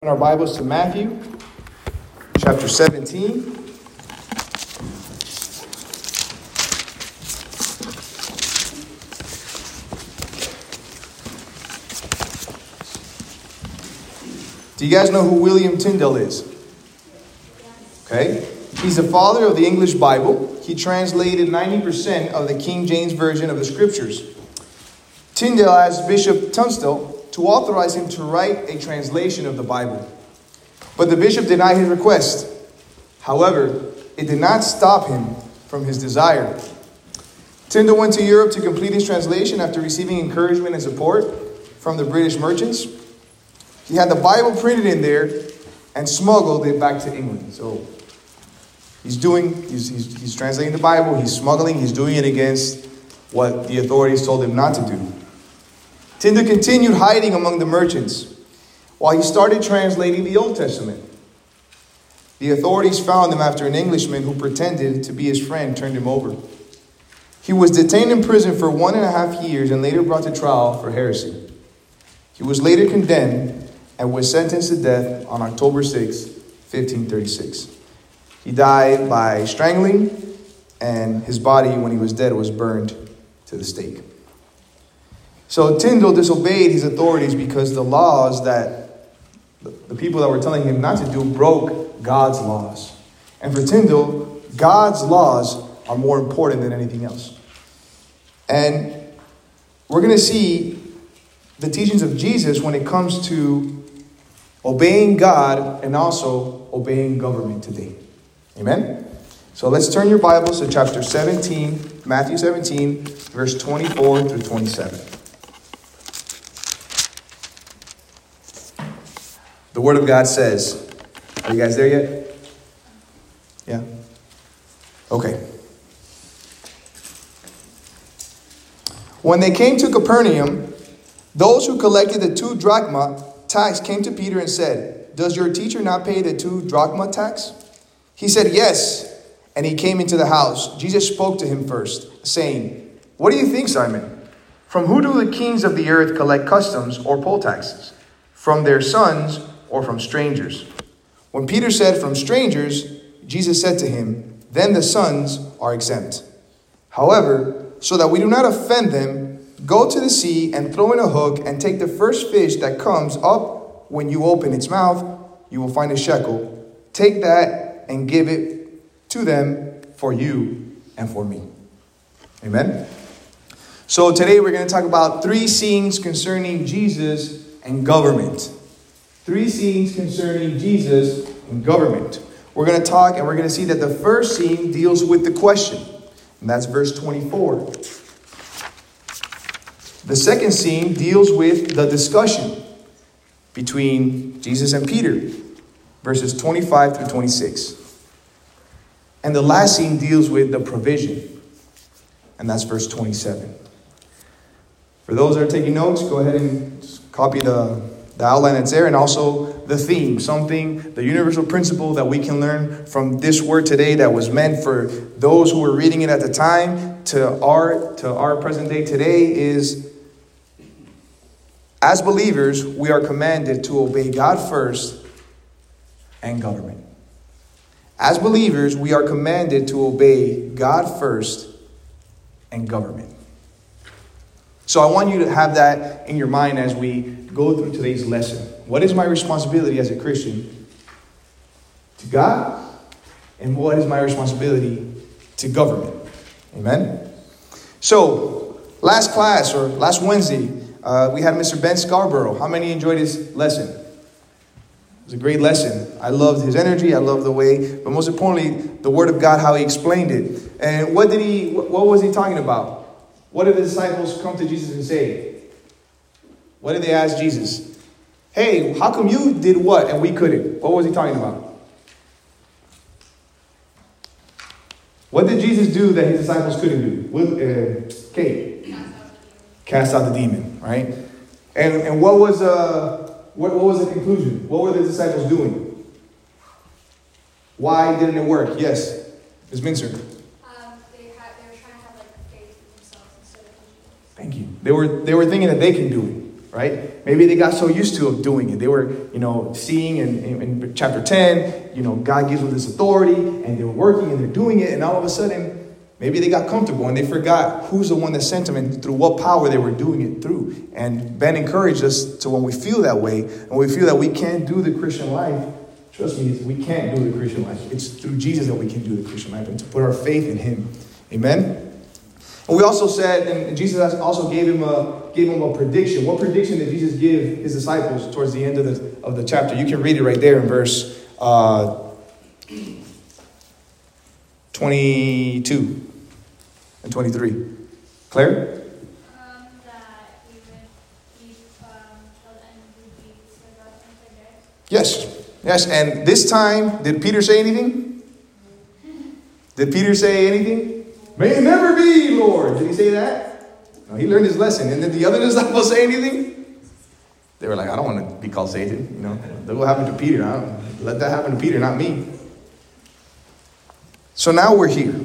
In our Bibles to Matthew chapter 17. Do you guys know who William Tyndale is? Okay. He's the father of the English Bible. He translated 90% of the King James Version of the Scriptures. Tyndale asked Bishop Tunstall to authorize him to write a translation of the Bible. But the bishop denied his request. However, it did not stop him from his desire. Tyndale went to Europe to complete his translation after receiving encouragement and support from the British merchants. He had the Bible printed in there and smuggled it back to England. So he's doing, he's, he's, he's translating the Bible, he's smuggling, he's doing it against what the authorities told him not to do. Tyndale continued hiding among the merchants while he started translating the Old Testament. The authorities found him after an Englishman who pretended to be his friend turned him over. He was detained in prison for one and a half years and later brought to trial for heresy. He was later condemned and was sentenced to death on October 6, 1536. He died by strangling, and his body, when he was dead, was burned to the stake. So Tyndale disobeyed his authorities because the laws that the people that were telling him not to do broke God's laws. And for Tyndale, God's laws are more important than anything else. And we're going to see the teachings of Jesus when it comes to obeying God and also obeying government today. Amen? So let's turn your Bibles to chapter 17, Matthew 17, verse 24 through 27. The Word of God says, Are you guys there yet? Yeah? Okay. When they came to Capernaum, those who collected the two drachma tax came to Peter and said, Does your teacher not pay the two drachma tax? He said, Yes. And he came into the house. Jesus spoke to him first, saying, What do you think, Simon? From who do the kings of the earth collect customs or poll taxes? From their sons or from strangers? When Peter said, From strangers, Jesus said to him, Then the sons are exempt. However, so that we do not offend them, go to the sea and throw in a hook and take the first fish that comes up when you open its mouth. You will find a shekel. Take that and give it to them for you and for me. Amen. So today we're going to talk about three scenes concerning Jesus and government. Three scenes concerning Jesus and government. We're going to talk and we're going to see that the first scene deals with the question, and that's verse 24. The second scene deals with the discussion between Jesus and Peter, verses 25 through 26. And the last scene deals with the provision, and that's verse 27. For those that are taking notes, go ahead and copy the, the outline that's there and also the theme, something, the universal principle that we can learn from this word today that was meant for those who were reading it at the time to our, to our present day today is as believers, we are commanded to obey God first and government. As believers, we are commanded to obey God first and government. So I want you to have that in your mind as we go through today's lesson. What is my responsibility as a Christian to God? And what is my responsibility to government? Amen? So, last class or last Wednesday, uh, we had Mr. Ben Scarborough. How many enjoyed his lesson? It was a great lesson. I loved his energy. I loved the way, but most importantly, the Word of God, how he explained it. And what did he? What was he talking about? What did the disciples come to Jesus and say? What did they ask Jesus? Hey, how come you did what and we couldn't? What was he talking about? What did Jesus do that his disciples couldn't do? With, uh, Kate, cast out the demon, right? And and what was uh what, what was the conclusion? What were the disciples doing? Why didn't it work? Yes, Ms. Mincer. Thank you. They were, they were thinking that they can do it. Right? Maybe they got so used to of doing it. They were, you know, seeing in, in, in chapter 10, you know, God gives them this authority and they're working and they're doing it, and all of a sudden, maybe they got comfortable and they forgot who's the one that sent them and through what power they were doing it through. And Ben encouraged us to when we feel that way and we feel that we can't do the Christian life, trust me, we can't do the Christian life. It's through Jesus that we can do the Christian life and to put our faith in Him. Amen? And we also said, and Jesus also gave him a gave him a prediction. What prediction did Jesus give his disciples towards the end of the of the chapter? You can read it right there in verse uh, twenty two and twenty three. Claire. Um, yes, yes. And this time, did Peter say anything? Did Peter say anything? May it never be, Lord. Did he say that? No, he learned his lesson. And did the other disciples say anything? They were like, I don't want to be called Satan. You know, look what happened to Peter. let that happen to Peter, not me. So now we're here.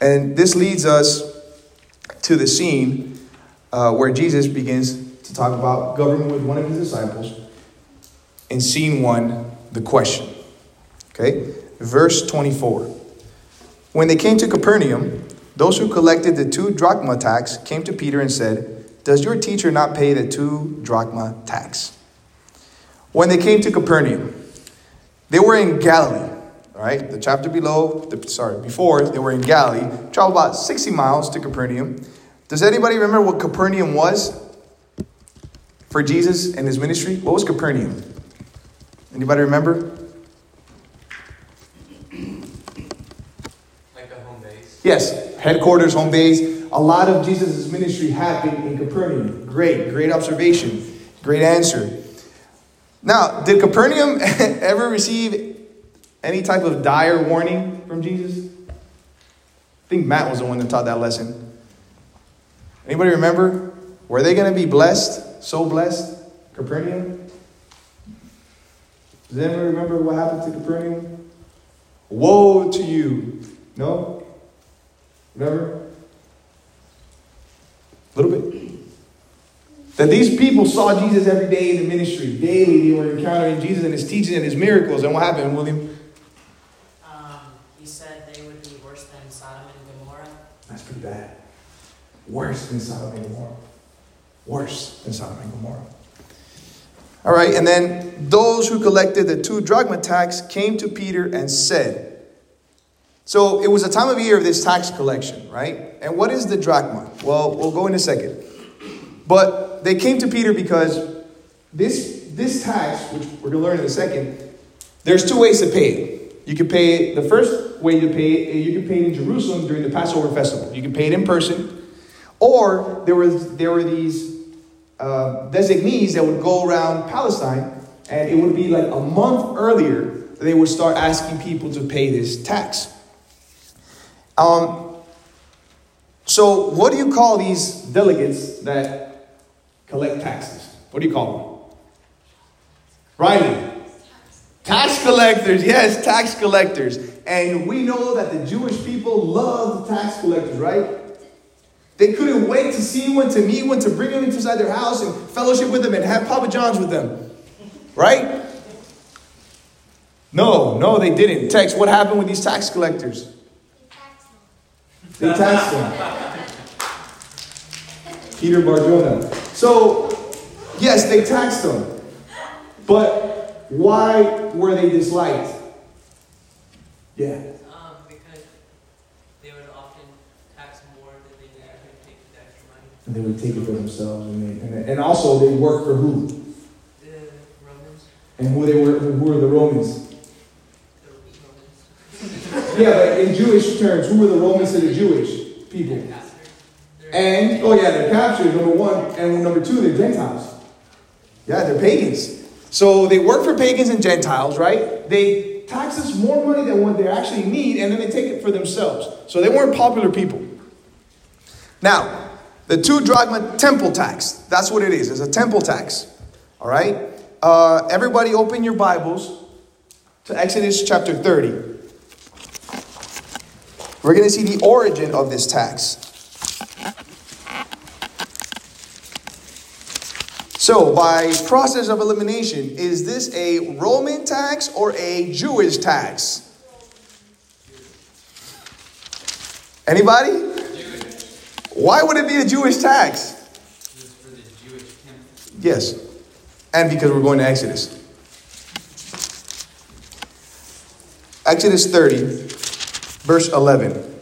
And this leads us to the scene uh, where Jesus begins to talk about government with one of his disciples. In scene one, the question. Okay? Verse 24. When they came to Capernaum, those who collected the two drachma tax came to Peter and said, Does your teacher not pay the two drachma tax? When they came to Capernaum, they were in Galilee. All right, the chapter below, the, sorry, before, they were in Galilee, traveled about 60 miles to Capernaum. Does anybody remember what Capernaum was for Jesus and his ministry? What was Capernaum? Anybody remember? Yes, headquarters, home base. A lot of Jesus' ministry happened in Capernaum. Great, great observation. Great answer. Now, did Capernaum ever receive any type of dire warning from Jesus? I think Matt was the one that taught that lesson. Anybody remember? Were they going to be blessed? So blessed? Capernaum? Does anyone remember what happened to Capernaum? Woe to you. No? Remember? A little bit. That these people saw Jesus every day in the ministry. Daily they were encountering Jesus and his teaching and his miracles. And what happened, William? Um, he said they would be worse than Sodom and Gomorrah. That's pretty bad. Worse than Sodom and Gomorrah. Worse than Sodom and Gomorrah. All right, and then those who collected the two drachma tax came to Peter and said, so it was a time of year of this tax collection, right? And what is the drachma? Well, we'll go in a second. But they came to Peter because this, this tax, which we're going to learn in a second, there's two ways to pay it. You can pay it, the first way to pay it, you can pay it in Jerusalem during the Passover festival. You can pay it in person. Or there, was, there were these uh, designees that would go around Palestine, and it would be like a month earlier they would start asking people to pay this tax. Um, so, what do you call these delegates that collect taxes? What do you call them? Riley. Tax collectors, yes, tax collectors. And we know that the Jewish people love tax collectors, right? They couldn't wait to see one, to meet one, to bring them inside their house and fellowship with them and have Papa John's with them. Right? No, no, they didn't. Text, what happened with these tax collectors? They taxed him. Peter Barjona. So, yes, they taxed him. But why were they disliked? Yeah. Um, because they would often tax more than they actually take the extra money. And they would take it for themselves. And, they, and, and also, they worked for who? The Romans. And who they were? Who were the Romans? Yeah, but in Jewish terms, who were the Romans to the Jewish people? And, oh yeah, they're captured, number one. And number two, they're Gentiles. Yeah, they're pagans. So they work for pagans and Gentiles, right? They tax us more money than what they actually need, and then they take it for themselves. So they weren't popular people. Now, the two drachma temple tax. That's what it is. It's a temple tax. All right? Uh, everybody open your Bibles to Exodus chapter 30. We're going to see the origin of this tax. So, by process of elimination, is this a Roman tax or a Jewish tax? Anybody? Why would it be a Jewish tax? Jewish. Yes. And because we're going to Exodus. Exodus 30, verse 11.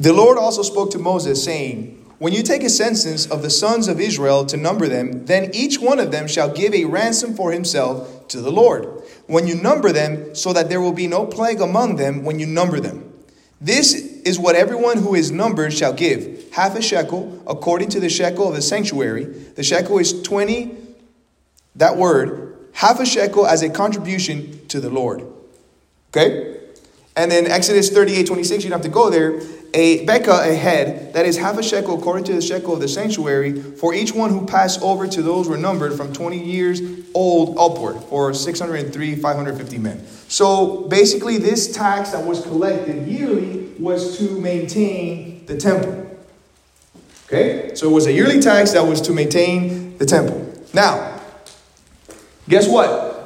The Lord also spoke to Moses, saying, When you take a census of the sons of Israel to number them, then each one of them shall give a ransom for himself to the Lord. When you number them, so that there will be no plague among them when you number them. This is what everyone who is numbered shall give half a shekel, according to the shekel of the sanctuary. The shekel is 20, that word, half a shekel as a contribution to the Lord. Okay? And then Exodus 38 26, you don't have to go there a beka, a head, that is half a shekel according to the shekel of the sanctuary, for each one who passed over to those were numbered from 20 years old upward, for 603, 550 men. So basically, this tax that was collected yearly was to maintain the temple. Okay? So it was a yearly tax that was to maintain the temple. Now, guess what?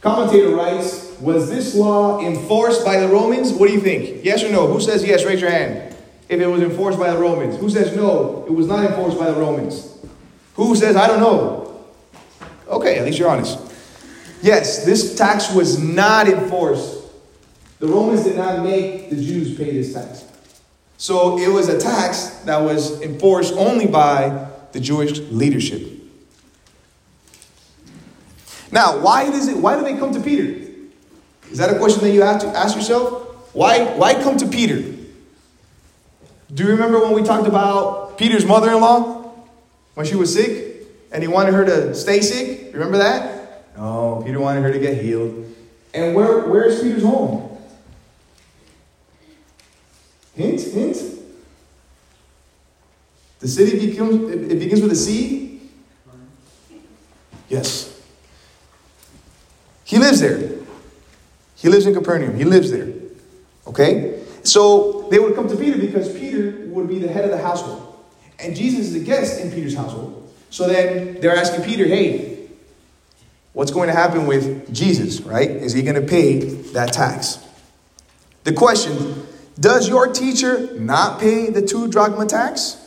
Commentator writes, was this law enforced by the Romans? What do you think? Yes or no? Who says yes? Raise your hand. If it was enforced by the Romans. Who says no? It was not enforced by the Romans. Who says I don't know? Okay, at least you're honest. Yes, this tax was not enforced. The Romans did not make the Jews pay this tax. So it was a tax that was enforced only by the Jewish leadership. Now, why does it why do they come to Peter? Is that a question that you have to ask yourself? Why, why come to Peter? Do you remember when we talked about Peter's mother in law? When she was sick and he wanted her to stay sick? Remember that? No, Peter wanted her to get healed. And where, where is Peter's home? Hint, hint. The city becomes, it begins with a C? Yes. He lives there. He lives in Capernaum. He lives there. Okay? So they would come to Peter because Peter would be the head of the household. And Jesus is a guest in Peter's household. So then they're asking Peter, hey, what's going to happen with Jesus, right? Is he going to pay that tax? The question Does your teacher not pay the two drachma tax?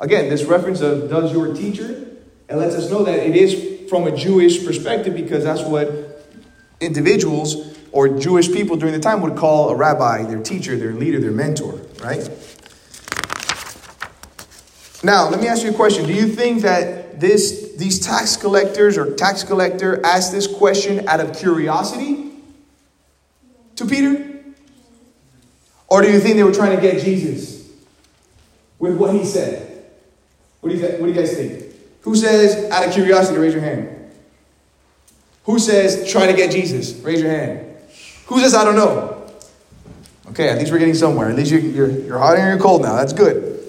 Again, this reference of does your teacher, it lets us know that it is from a Jewish perspective because that's what individuals or Jewish people during the time would call a rabbi, their teacher, their leader, their mentor, right? Now, let me ask you a question. Do you think that this these tax collectors or tax collector asked this question out of curiosity to Peter? Or do you think they were trying to get Jesus with what he said? What do you, what do you guys think? Who says, out of curiosity, raise your hand? Who says, try to get Jesus? Raise your hand. Who says, I don't know? Okay, at least we're getting somewhere. At least you're, you're, you're hot and you're cold now. That's good.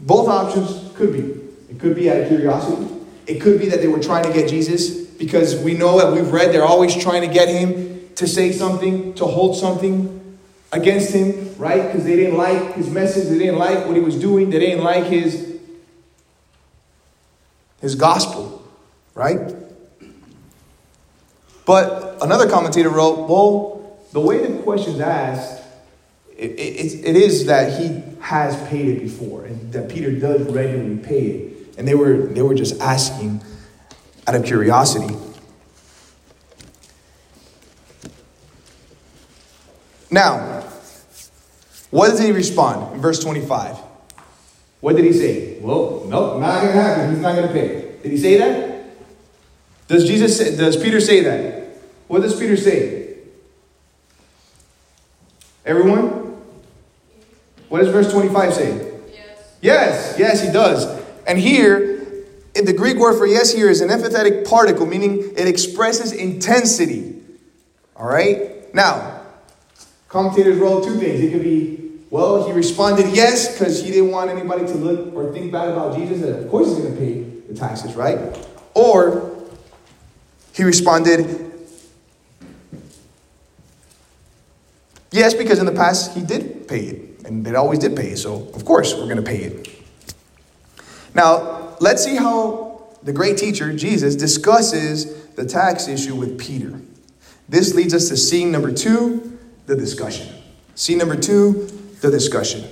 Both options could be. It could be out of curiosity. It could be that they were trying to get Jesus because we know that we've read they're always trying to get him to say something, to hold something against him, right? Because they didn't like his message, they didn't like what he was doing, they didn't like his his gospel, right? But another commentator wrote, well, the way the question's asked, it, it, it is that he has paid it before, and that Peter does regularly pay it. And they were, they were just asking out of curiosity. Now, what does he respond in verse 25? What did he say? Well, nope, not going to happen. He's not going to pay. Did he say that? Does Jesus say, does Peter say that? What does Peter say? Everyone? What does verse 25 say? Yes. Yes, yes, he does. And here, the Greek word for yes here is an emphatic particle, meaning it expresses intensity. All right? Now, Commentators wrote two things. It could be, well, he responded yes because he didn't want anybody to look or think bad about Jesus, and of course he's going to pay the taxes, right? Or He responded, Yes, because in the past he did pay it, and they always did pay it, so of course we're going to pay it. Now, let's see how the great teacher, Jesus, discusses the tax issue with Peter. This leads us to scene number two, the discussion. See number two, the discussion.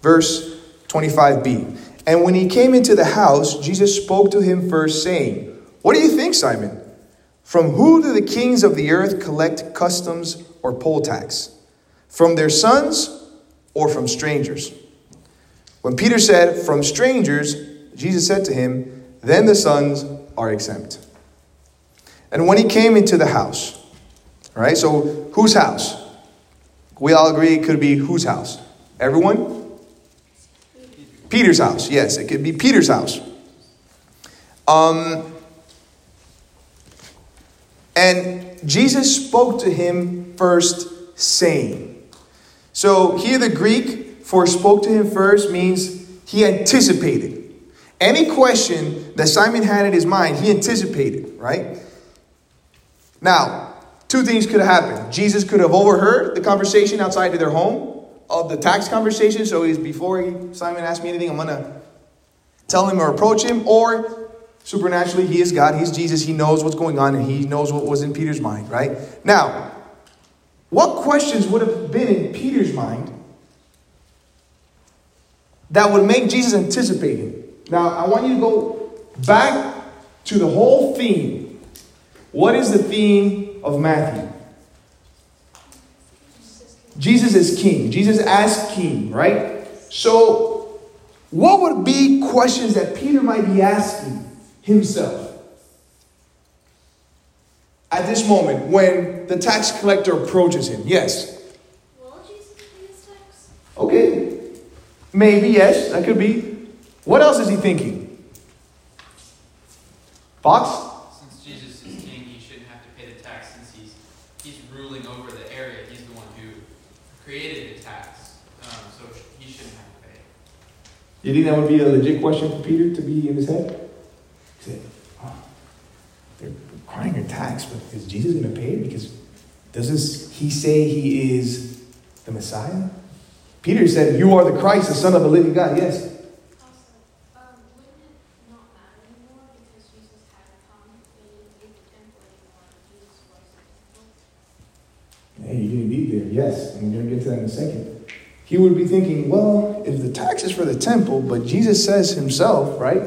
Verse 25b. And when he came into the house, Jesus spoke to him first, saying, What do you think, Simon? From who do the kings of the earth collect customs or poll tax? From their sons or from strangers? When Peter said, From strangers, Jesus said to him, Then the sons are exempt. And when he came into the house, all right, so whose house? We all agree it could be whose house? Everyone? Peter's house. Yes, it could be Peter's house. Um, and Jesus spoke to him first, saying. So here the Greek for spoke to him first means he anticipated. Any question that Simon had in his mind, he anticipated, right? Now, two things could have happened. Jesus could have overheard the conversation outside of their home of the tax conversation. So he's before he, Simon asked me anything, I'm gonna tell him or approach him. Or supernaturally, he is God, he's Jesus, he knows what's going on, and he knows what was in Peter's mind, right? Now, what questions would have been in Peter's mind that would make Jesus anticipating? Now, I want you to go back to the whole theme. What is the theme of Matthew? Jesus is king. Jesus as king, right? So, what would be questions that Peter might be asking himself at this moment when the tax collector approaches him? Yes. Will Jesus pay his tax? Okay. Maybe, yes, that could be. What else is he thinking? Fox? Since Jesus is king, he shouldn't have to pay the tax since he's he's ruling over the area. He's the one who created the tax, um, so he shouldn't have to pay. You think that would be a legit question for Peter to be in his head? He said, oh, they're requiring a tax, but is Jesus going to pay it? Because doesn't he say he is the Messiah? Peter said, You are the Christ, the Son of the living God. Yes. Also, um, wouldn't it not matter anymore because Jesus had come, they didn't leave the temple anymore, Jesus was the temple? Hey, you didn't need there. Yes, I'm going to get to that in a second. He would be thinking, well, if the tax is for the temple, but Jesus says himself, right,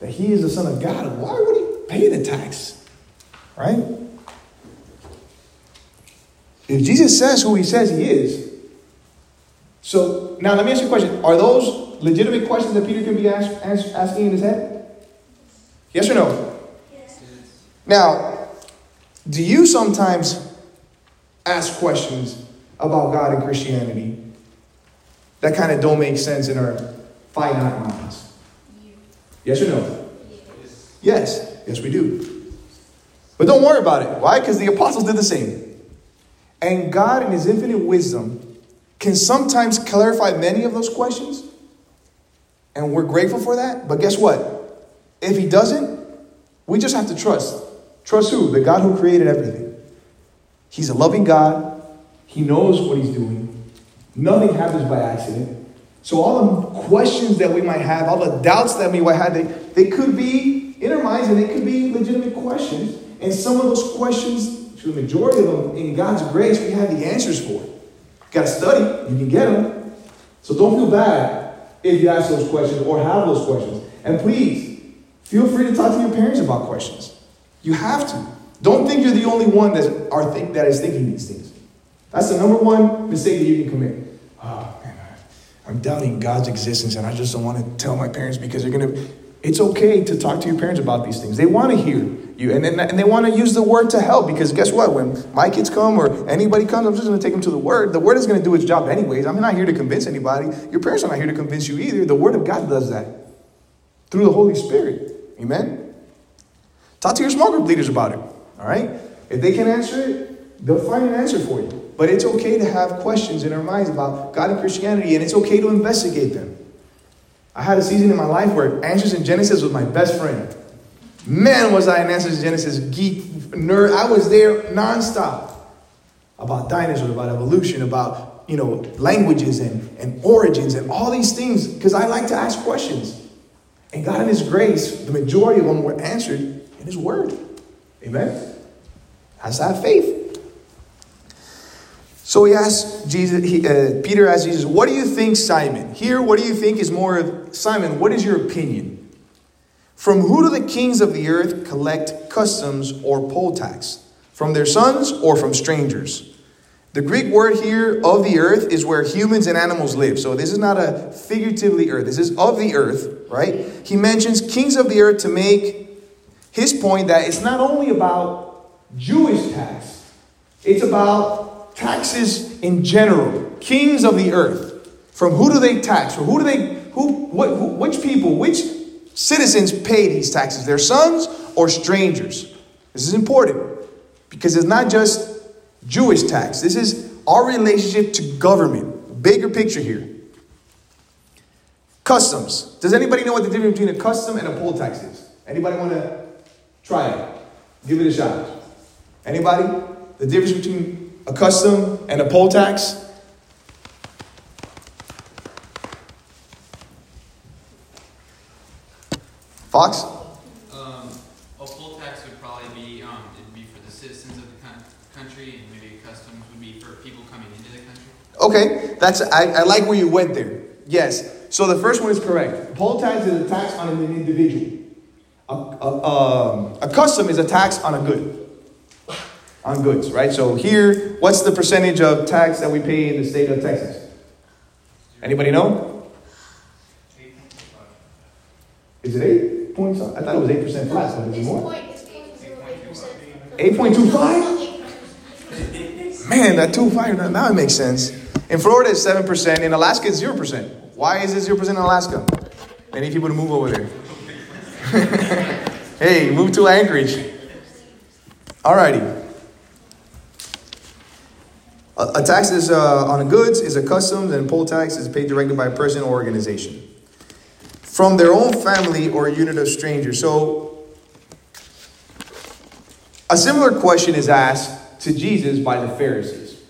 that he is the Son of God, why would he pay the tax? Right? If Jesus says who he says he is, so now let me ask you a question. Are those legitimate questions that Peter can be ask, ask, asking in his head? Yes or no? Yes. Now, do you sometimes ask questions about God and Christianity that kind of don't make sense in our finite minds? Yes or no? Yes. Yes, we do. But don't worry about it. Why? Because the apostles did the same. And God, in His infinite wisdom, can sometimes clarify many of those questions. And we're grateful for that. But guess what? If He doesn't, we just have to trust. Trust who? The God who created everything. He's a loving God. He knows what He's doing. Nothing happens by accident. So all the questions that we might have, all the doubts that we might have, they, they could be in our minds and they could be legitimate questions. And some of those questions, to the majority of them, in God's grace, we have the answers for. You got to study, you can get them. So don't feel bad if you ask those questions or have those questions. And please, feel free to talk to your parents about questions. You have to. Don't think you're the only one that, are think, that is thinking these things. That's the number one mistake that you can commit. Oh, man, I'm doubting God's existence and I just don't want to tell my parents because they're going to. It's okay to talk to your parents about these things. They want to hear you and, then, and they want to use the word to help because guess what? When my kids come or anybody comes, I'm just going to take them to the word. The word is going to do its job anyways. I'm not here to convince anybody. Your parents are not here to convince you either. The word of God does that through the Holy Spirit. Amen? Talk to your small group leaders about it. All right? If they can answer it, they'll find an answer for you. But it's okay to have questions in our minds about God and Christianity, and it's okay to investigate them. I had a season in my life where Answers in Genesis was my best friend. Man, was I an Answers in Genesis geek nerd. I was there nonstop about dinosaurs, about evolution, about you know languages and, and origins and all these things because I like to ask questions. And God, in His grace, the majority of them were answered in His Word. Amen. Has that faith. So he asked Jesus, he, uh, Peter asked Jesus, What do you think, Simon? Here, what do you think is more of Simon? What is your opinion? From who do the kings of the earth collect customs or poll tax? From their sons or from strangers? The Greek word here of the earth is where humans and animals live. So this is not a figuratively earth. This is of the earth, right? He mentions kings of the earth to make his point that it's not only about Jewish tax, it's about taxes in general. Kings of the earth. From who do they tax? From who do they who what who, which people, which citizens pay these taxes? Their sons or strangers? This is important because it's not just Jewish tax. This is our relationship to government. Bigger picture here. Customs. Does anybody know what the difference between a custom and a poll tax is? Anybody want to try it? Give it a shot. Anybody? The difference between a custom and a poll tax? Fox? Um, a poll tax would probably be, um, it'd be for the citizens of the coun- country, and maybe a custom would be for people coming into the country. Okay, that's I, I like where you went there. Yes. So the first one is correct. Poll tax is a tax on an individual. A, a, um, a custom is a tax on a good. On goods, right? So here, what's the percentage of tax that we pay in the state of Texas? Anybody know? Is it eight? I thought it was eight percent flat, but It's more? eight point two five? Man, that two five now- it makes sense. In Florida, it's seven percent. In Alaska, it's zero percent. Why is it zero percent in Alaska? Need people to move over there. hey, move to Anchorage. Alrighty. A, a tax is uh, on goods is a customs, and poll tax is paid directly by a person or organization from their own family or unit of strangers. So a similar question is asked to Jesus by the Pharisees.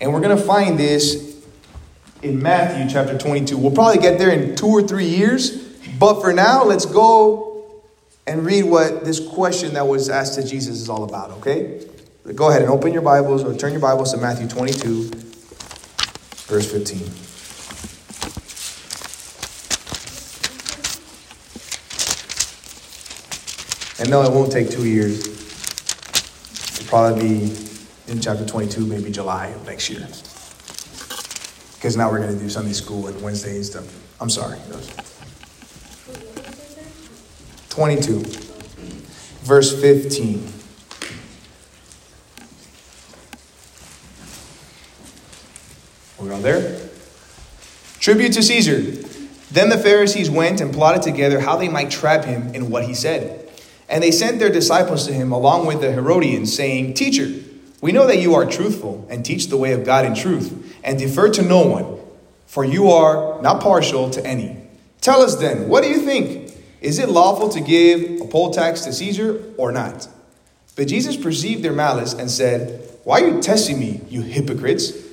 And we're going to find this in Matthew chapter 22. We'll probably get there in two or three years. But for now, let's go and read what this question that was asked to Jesus is all about, okay? Go ahead and open your Bibles or turn your Bibles to Matthew 22, verse 15. And no, it won't take two years. It'll probably be in chapter 22, maybe July of next year. Because now we're going to do Sunday school and Wednesday and stuff. I'm sorry. 22, verse 15. We're on there. Tribute to Caesar. Then the Pharisees went and plotted together how they might trap him in what he said. And they sent their disciples to him along with the Herodians, saying, Teacher, we know that you are truthful and teach the way of God in truth, and defer to no one, for you are not partial to any. Tell us then, what do you think? Is it lawful to give a poll tax to Caesar or not? But Jesus perceived their malice and said, Why are you testing me, you hypocrites?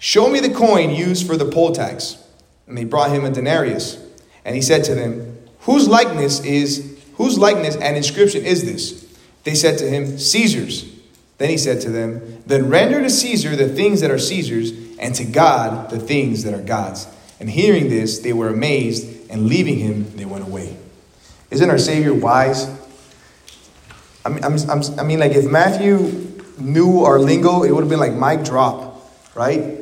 Show me the coin used for the poll tax. And they brought him a denarius. And he said to them, Whose likeness is whose likeness and inscription is this? They said to him, Caesar's. Then he said to them, Then render to Caesar the things that are Caesar's, and to God the things that are God's. And hearing this, they were amazed, and leaving him, they went away. Isn't our Savior wise? I mean, I'm, I'm, I mean, like if Matthew knew our lingo, it would have been like mic drop, right?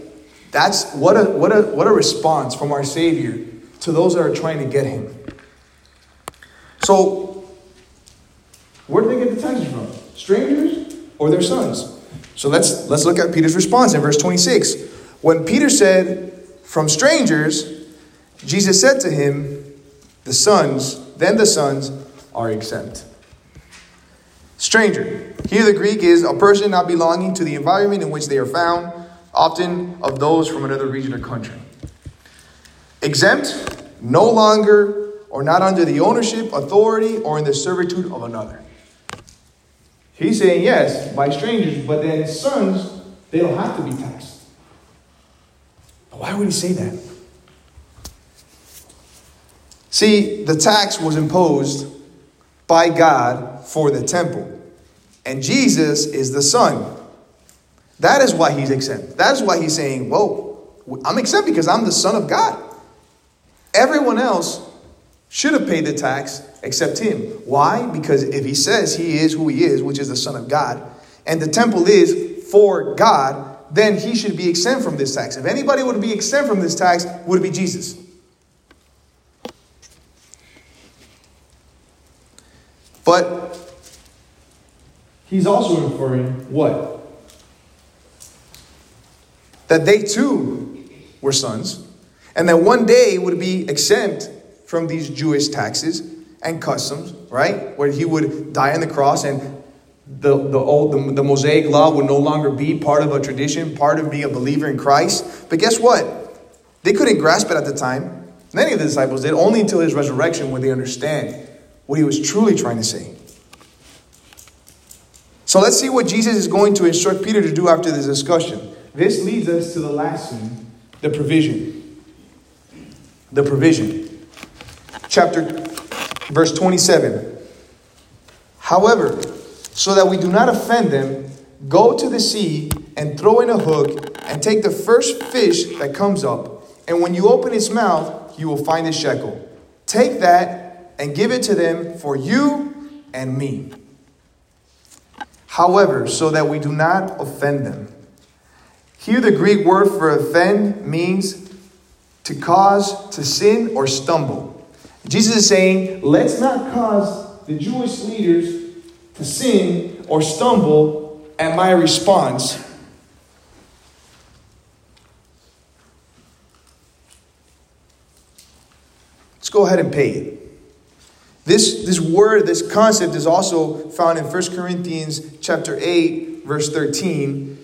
That's what a what a what a response from our Savior to those that are trying to get him. So, where do they get the taxes from? Strangers or their sons? So let's let's look at Peter's response in verse 26. When Peter said, "From strangers," Jesus said to him, "The sons, then the sons are exempt." Stranger. Here the Greek is a person not belonging to the environment in which they are found, often of those from another region or country. Exempt, no longer or not under the ownership, authority, or in the servitude of another. He's saying yes, by strangers, but then sons, they don't have to be taxed. But why would he say that? See, the tax was imposed by God for the temple, and Jesus is the son. That is why he's exempt. That is why he's saying, Whoa, I'm exempt because I'm the son of God. Everyone else should have paid the tax except him. Why? Because if he says he is who he is, which is the Son of God, and the temple is for God, then he should be exempt from this tax. If anybody would be exempt from this tax, would be Jesus. But he's also inferring what? That they too were sons, and that one day would be exempt from these Jewish taxes and customs, right? Where he would die on the cross and the, the old the, the Mosaic law would no longer be part of a tradition, part of being a believer in Christ. But guess what? They couldn't grasp it at the time. Many of the disciples did, only until his resurrection would they understand what he was truly trying to say. So let's see what Jesus is going to instruct Peter to do after this discussion. This leads us to the last one the provision. The provision chapter verse 27. However, so that we do not offend them, go to the sea and throw in a hook and take the first fish that comes up. And when you open its mouth, you will find a shekel. Take that and give it to them for you and me. However, so that we do not offend them. Here, the Greek word for offend means to cause to sin or stumble. Jesus is saying, let's not cause the Jewish leaders to sin or stumble at my response. Let's go ahead and pay it. This, this word, this concept is also found in 1 Corinthians chapter 8, verse 13,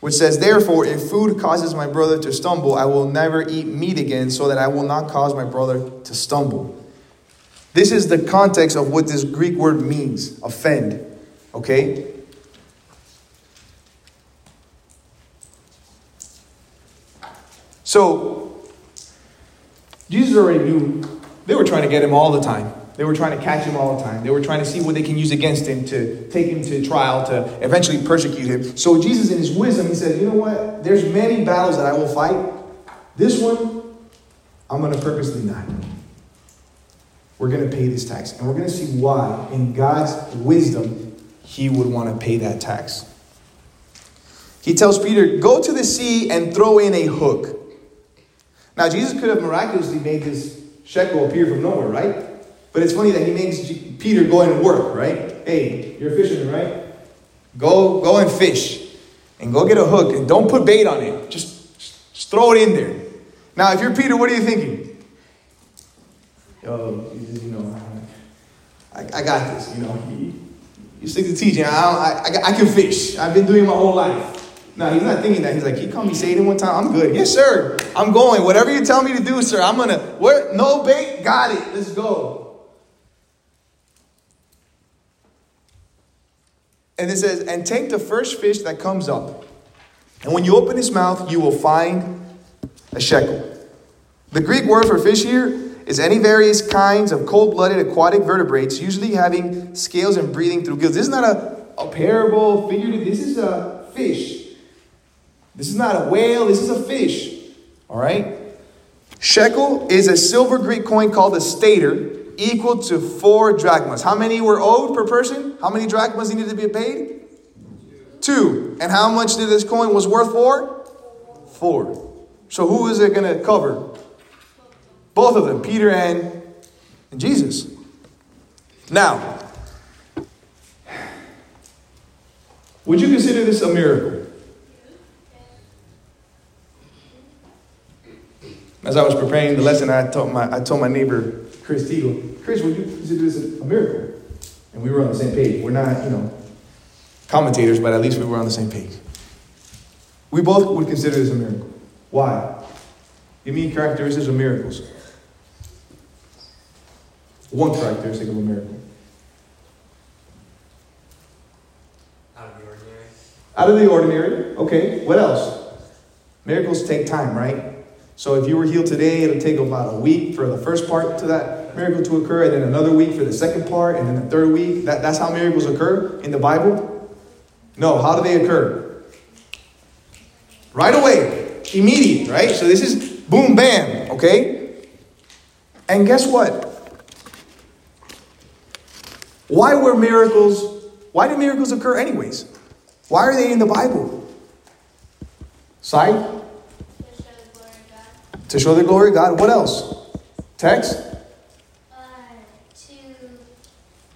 which says, Therefore, if food causes my brother to stumble, I will never eat meat again, so that I will not cause my brother to stumble. This is the context of what this Greek word means offend. Okay? So, Jesus already knew they were trying to get him all the time. They were trying to catch him all the time. They were trying to see what they can use against him to take him to trial, to eventually persecute him. So Jesus, in his wisdom, he said, You know what? There's many battles that I will fight. This one, I'm going to purposely not. We're going to pay this tax. And we're going to see why, in God's wisdom, he would want to pay that tax. He tells Peter, Go to the sea and throw in a hook. Now, Jesus could have miraculously made this shekel appear from nowhere, right? But it's funny that he makes Peter go and work, right? Hey, you're a fisherman, right? Go, go and fish. And go get a hook. And don't put bait on it. Just, just throw it in there. Now, if you're Peter, what are you thinking? Yo, you know, I, I got this. You know, you, you stick to teaching. I, I, I can fish. I've been doing my whole life. No, he's not thinking that. He's like, he called me Satan one time. I'm good. Yes, sir. I'm going. Whatever you tell me to do, sir. I'm gonna. Where? No bait. Got it. Let's go. And it says, and take the first fish that comes up. And when you open his mouth, you will find a shekel. The Greek word for fish here is any various kinds of cold blooded aquatic vertebrates, usually having scales and breathing through gills. This is not a, a parable, figurative. This is a fish. This is not a whale, this is a fish. All right? Shekel is a silver Greek coin called a stater, equal to four drachmas. How many were owed per person? How many drachmas needed to be paid? Two. And how much did this coin was worth for? Four. So who is it going to cover? Both of them, Peter and, and Jesus. Now, would you consider this a miracle? As I was preparing the lesson, I told my, I told my neighbor, Chris Teagle, Chris, would you consider this a, a miracle? And we were on the same page. We're not, you know, commentators, but at least we were on the same page. We both would consider this a miracle. Why? Give me characteristics of miracles. One characteristic of a miracle. Out of the ordinary. Out of the ordinary. Okay, what else? Miracles take time, right? So if you were healed today, it'll take about a week for the first part to that miracle to occur, and then another week for the second part, and then the third week. That, that's how miracles occur in the Bible? No, how do they occur? Right away, immediate, right? So this is boom, bam, okay? And guess what? Why were miracles, why do miracles occur anyways? Why are they in the Bible? Sight? To show the glory of God. To show the glory of God. What else? Text? Uh, to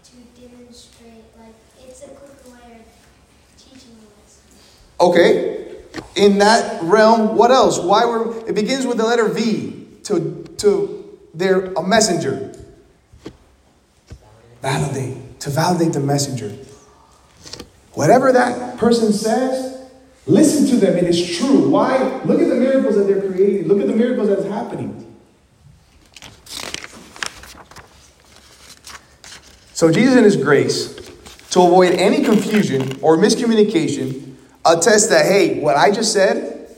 to demonstrate, like it's a quicker way of teaching us. Okay. In that realm, what else? Why were it begins with the letter V to to their a messenger. Validate. To validate the messenger. Whatever that person says, listen to them. It is true. Why? Look at the miracles that they're creating. Look at the miracles that is happening. So Jesus in his grace, to avoid any confusion or miscommunication, attests that, hey, what I just said,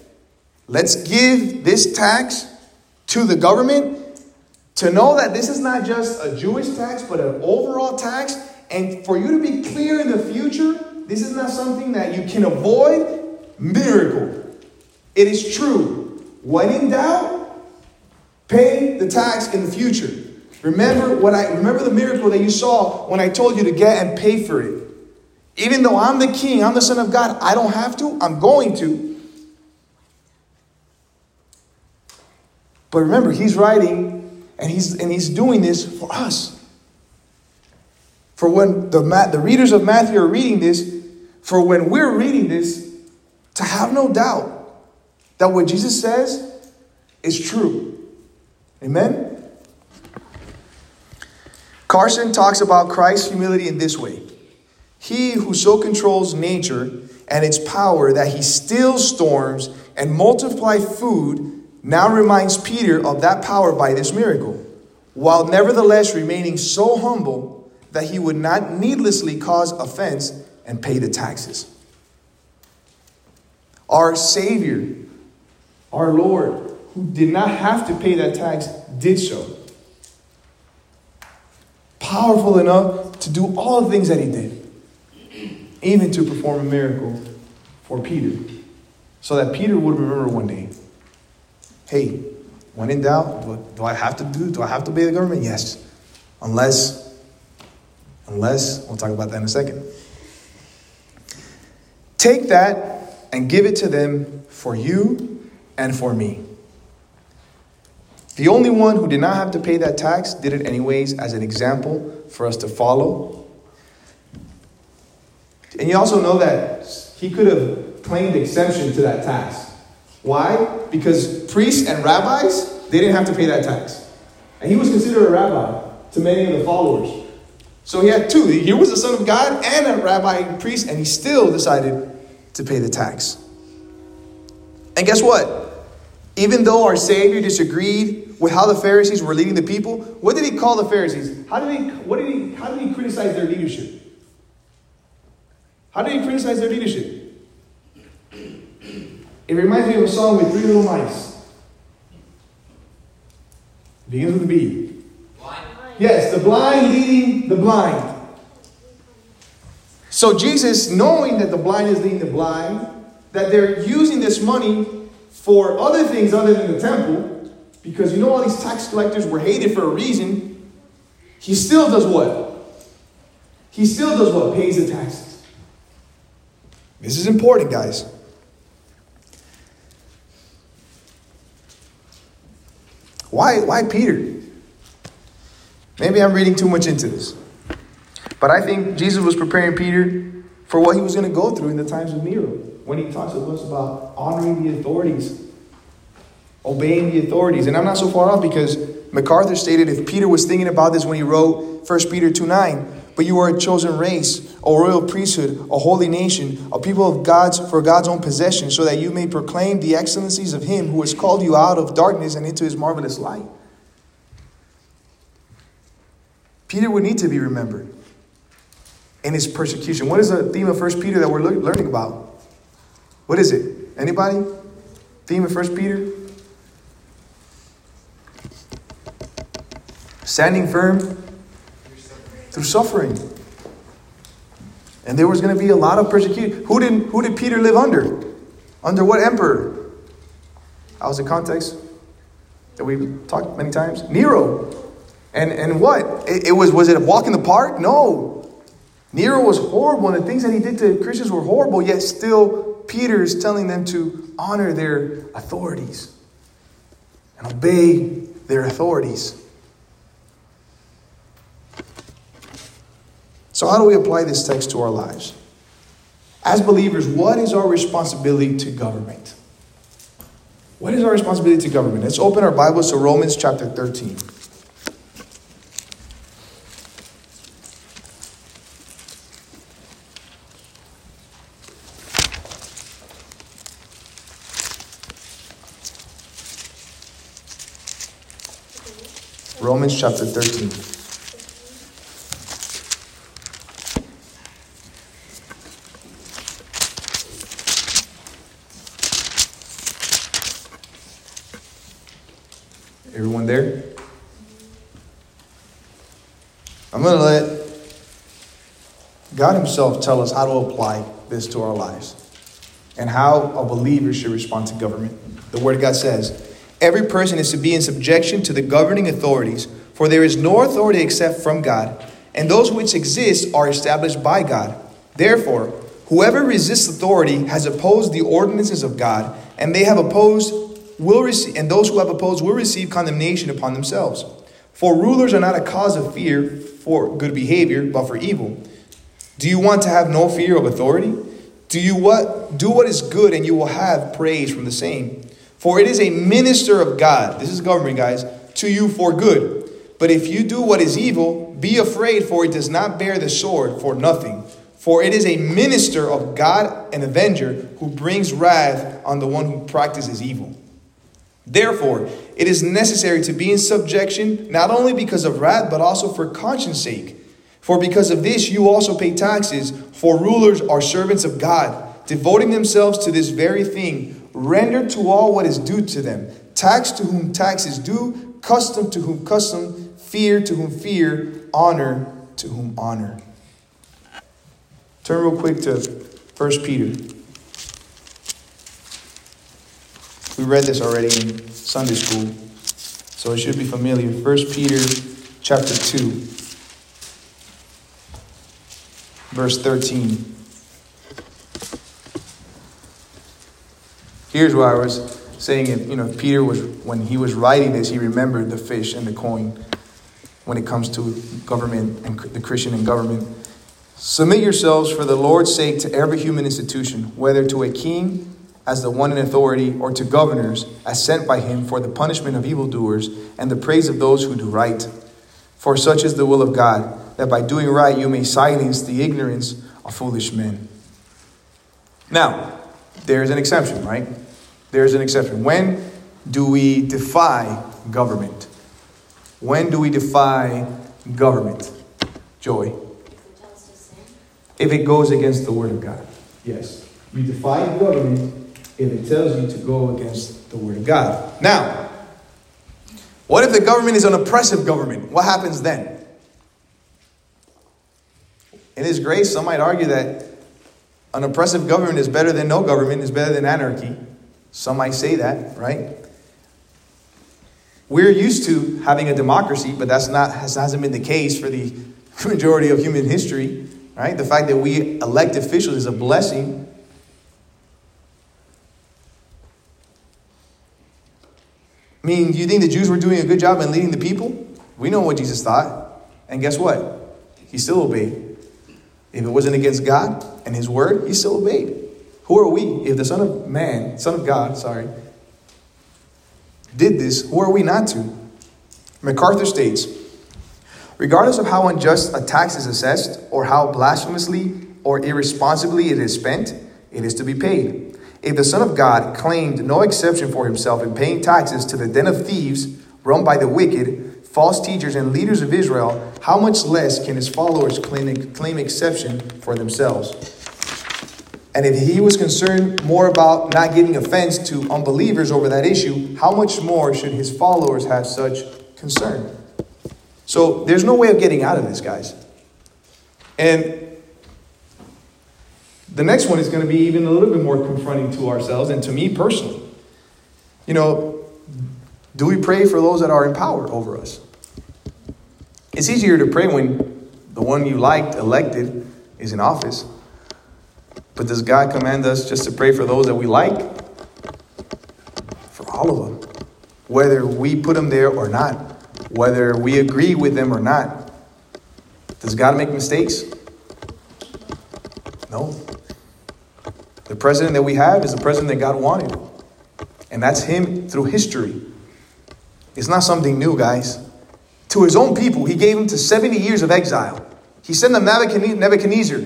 let's give this tax to the government to know that this is not just a Jewish tax, but an overall tax. And for you to be clear in the future, this is not something that you can avoid. Miracle. It is true. When in doubt, pay the tax in the future. Remember what I remember the miracle that you saw when I told you to get and pay for it. Even though I'm the king, I'm the son of God, I don't have to, I'm going to. But remember, he's writing and he's and he's doing this for us. For when the the readers of Matthew are reading this, for when we're reading this, to have no doubt that what Jesus says is true. Amen. Carson talks about Christ's humility in this way He who so controls nature and its power that he stills storms and multiplies food now reminds Peter of that power by this miracle, while nevertheless remaining so humble that he would not needlessly cause offense and pay the taxes. Our Savior, our Lord, who did not have to pay that tax, did so powerful enough to do all the things that he did, even to perform a miracle for Peter, so that Peter would remember one day hey, when in doubt, do, do I have to do, do I have to obey the government? Yes. Unless, unless, we'll talk about that in a second. Take that and give it to them for you and for me. The only one who did not have to pay that tax did it anyways as an example for us to follow. And you also know that he could have claimed exemption to that tax. Why? Because priests and rabbis, they didn't have to pay that tax. And he was considered a rabbi to many of the followers. So he had two. He was the son of God and a rabbi and priest, and he still decided to pay the tax. And guess what? Even though our Savior disagreed with how the Pharisees were leading the people, what did he call the Pharisees? How did he, what did he, how did he criticize their leadership? How do you criticize their leadership? It reminds me of a song with three little mice. It begins with a B. Blind. Yes, the blind leading the blind. So Jesus, knowing that the blind is leading the blind, that they're using this money for other things other than the temple, because you know all these tax collectors were hated for a reason, he still does what? He still does what? Pays the taxes. This is important, guys. Why, why Peter? Maybe I'm reading too much into this. But I think Jesus was preparing Peter for what he was going to go through in the times of Nero when he talks to us about honoring the authorities, obeying the authorities. And I'm not so far off because MacArthur stated if Peter was thinking about this when he wrote 1 Peter 2 9, but you are a chosen race, a royal priesthood, a holy nation, a people of God's for God's own possession, so that you may proclaim the excellencies of him who has called you out of darkness and into his marvelous light. Peter would need to be remembered in his persecution. What is the theme of 1 Peter that we're learning about? What is it? Anybody? Theme of First Peter? Standing firm through suffering. And there was going to be a lot of persecution. Who did, who did Peter live under? Under what emperor? Was the context that we've talked many times. Nero. And, and what? It, it was, was it a walk in the park? No. Nero was horrible, and the things that he did to Christians were horrible, yet still Peter is telling them to honor their authorities and obey their authorities. So, how do we apply this text to our lives? As believers, what is our responsibility to government? What is our responsibility to government? Let's open our Bibles to Romans chapter 13. Romans chapter 13. Everyone there? I'm going to let God Himself tell us how to apply this to our lives and how a believer should respond to government. The Word of God says, Every person is to be in subjection to the governing authorities, for there is no authority except from God, and those which exist are established by God. Therefore, whoever resists authority has opposed the ordinances of God, and they have opposed will receive, and those who have opposed will receive condemnation upon themselves. For rulers are not a cause of fear for good behavior, but for evil. Do you want to have no fear of authority? Do you what do what is good, and you will have praise from the same. For it is a minister of God, this is government, guys, to you for good. But if you do what is evil, be afraid, for it does not bear the sword for nothing. For it is a minister of God, an avenger, who brings wrath on the one who practices evil. Therefore, it is necessary to be in subjection, not only because of wrath, but also for conscience sake. For because of this, you also pay taxes, for rulers are servants of God, devoting themselves to this very thing Render to all what is due to them. Tax to whom tax is due, custom to whom custom, fear to whom fear, honor to whom honor. Turn real quick to 1 Peter. We read this already in Sunday school, so it should be familiar. 1 Peter chapter 2, verse 13. Here's what I was saying. If, you know, Peter was, when he was writing this, he remembered the fish and the coin when it comes to government and the Christian and government. Submit yourselves for the Lord's sake to every human institution, whether to a king as the one in authority or to governors as sent by him for the punishment of evildoers and the praise of those who do right. For such is the will of God, that by doing right you may silence the ignorance of foolish men. Now, there's an exception, right? There's an exception. When do we defy government? When do we defy government? Joy. If it goes against the word of God. Yes. You defy government if it tells you to go against the word of God. Now, what if the government is an oppressive government? What happens then? In His grace, some might argue that an oppressive government is better than no government, is better than anarchy. Some might say that, right? We're used to having a democracy, but that's not hasn't been the case for the majority of human history, right? The fact that we elect officials is a blessing. I mean, do you think the Jews were doing a good job in leading the people? We know what Jesus thought. And guess what? He still obeyed. If it wasn't against God and His word, He still obeyed. Who are we? If the Son of Man, Son of God, sorry, did this, who are we not to? MacArthur states Regardless of how unjust a tax is assessed, or how blasphemously or irresponsibly it is spent, it is to be paid. If the Son of God claimed no exception for himself in paying taxes to the den of thieves run by the wicked, false teachers, and leaders of Israel, how much less can his followers claim, claim exception for themselves? And if he was concerned more about not giving offense to unbelievers over that issue, how much more should his followers have such concern? So there's no way of getting out of this, guys. And the next one is going to be even a little bit more confronting to ourselves and to me personally. You know, do we pray for those that are in power over us? It's easier to pray when the one you liked, elected, is in office. But does God command us just to pray for those that we like? For all of them. Whether we put them there or not, whether we agree with them or not. Does God make mistakes? No. The president that we have is the president that God wanted. And that's him through history. It's not something new, guys. To his own people, he gave them to 70 years of exile. He sent them Nebuchadnezzar,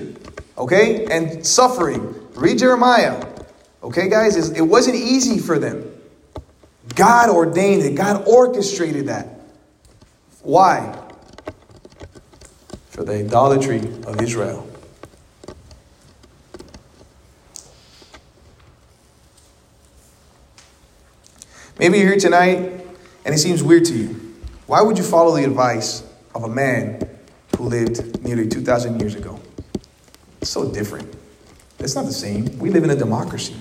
okay, and suffering. Read Jeremiah. Okay, guys, it wasn't easy for them. God ordained it, God orchestrated that. Why? For the idolatry of Israel. Maybe you're here tonight and it seems weird to you. Why would you follow the advice of a man who lived nearly 2,000 years ago? It's so different. It's not the same. We live in a democracy.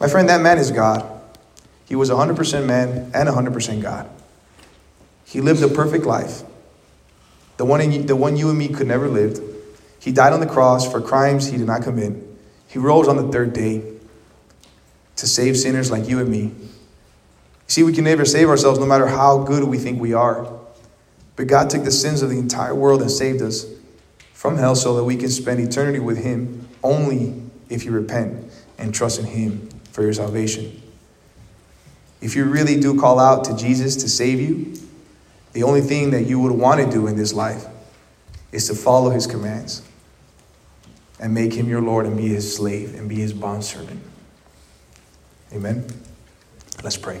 My friend, that man is God. He was 100% man and 100% God. He lived a perfect life, the one, in, the one you and me could never live. He died on the cross for crimes he did not commit. He rose on the third day to save sinners like you and me. See, we can never save ourselves no matter how good we think we are. But God took the sins of the entire world and saved us from hell so that we can spend eternity with Him only if you repent and trust in Him for your salvation. If you really do call out to Jesus to save you, the only thing that you would want to do in this life is to follow His commands and make Him your Lord and be His slave and be His bondservant. Amen. Let's pray.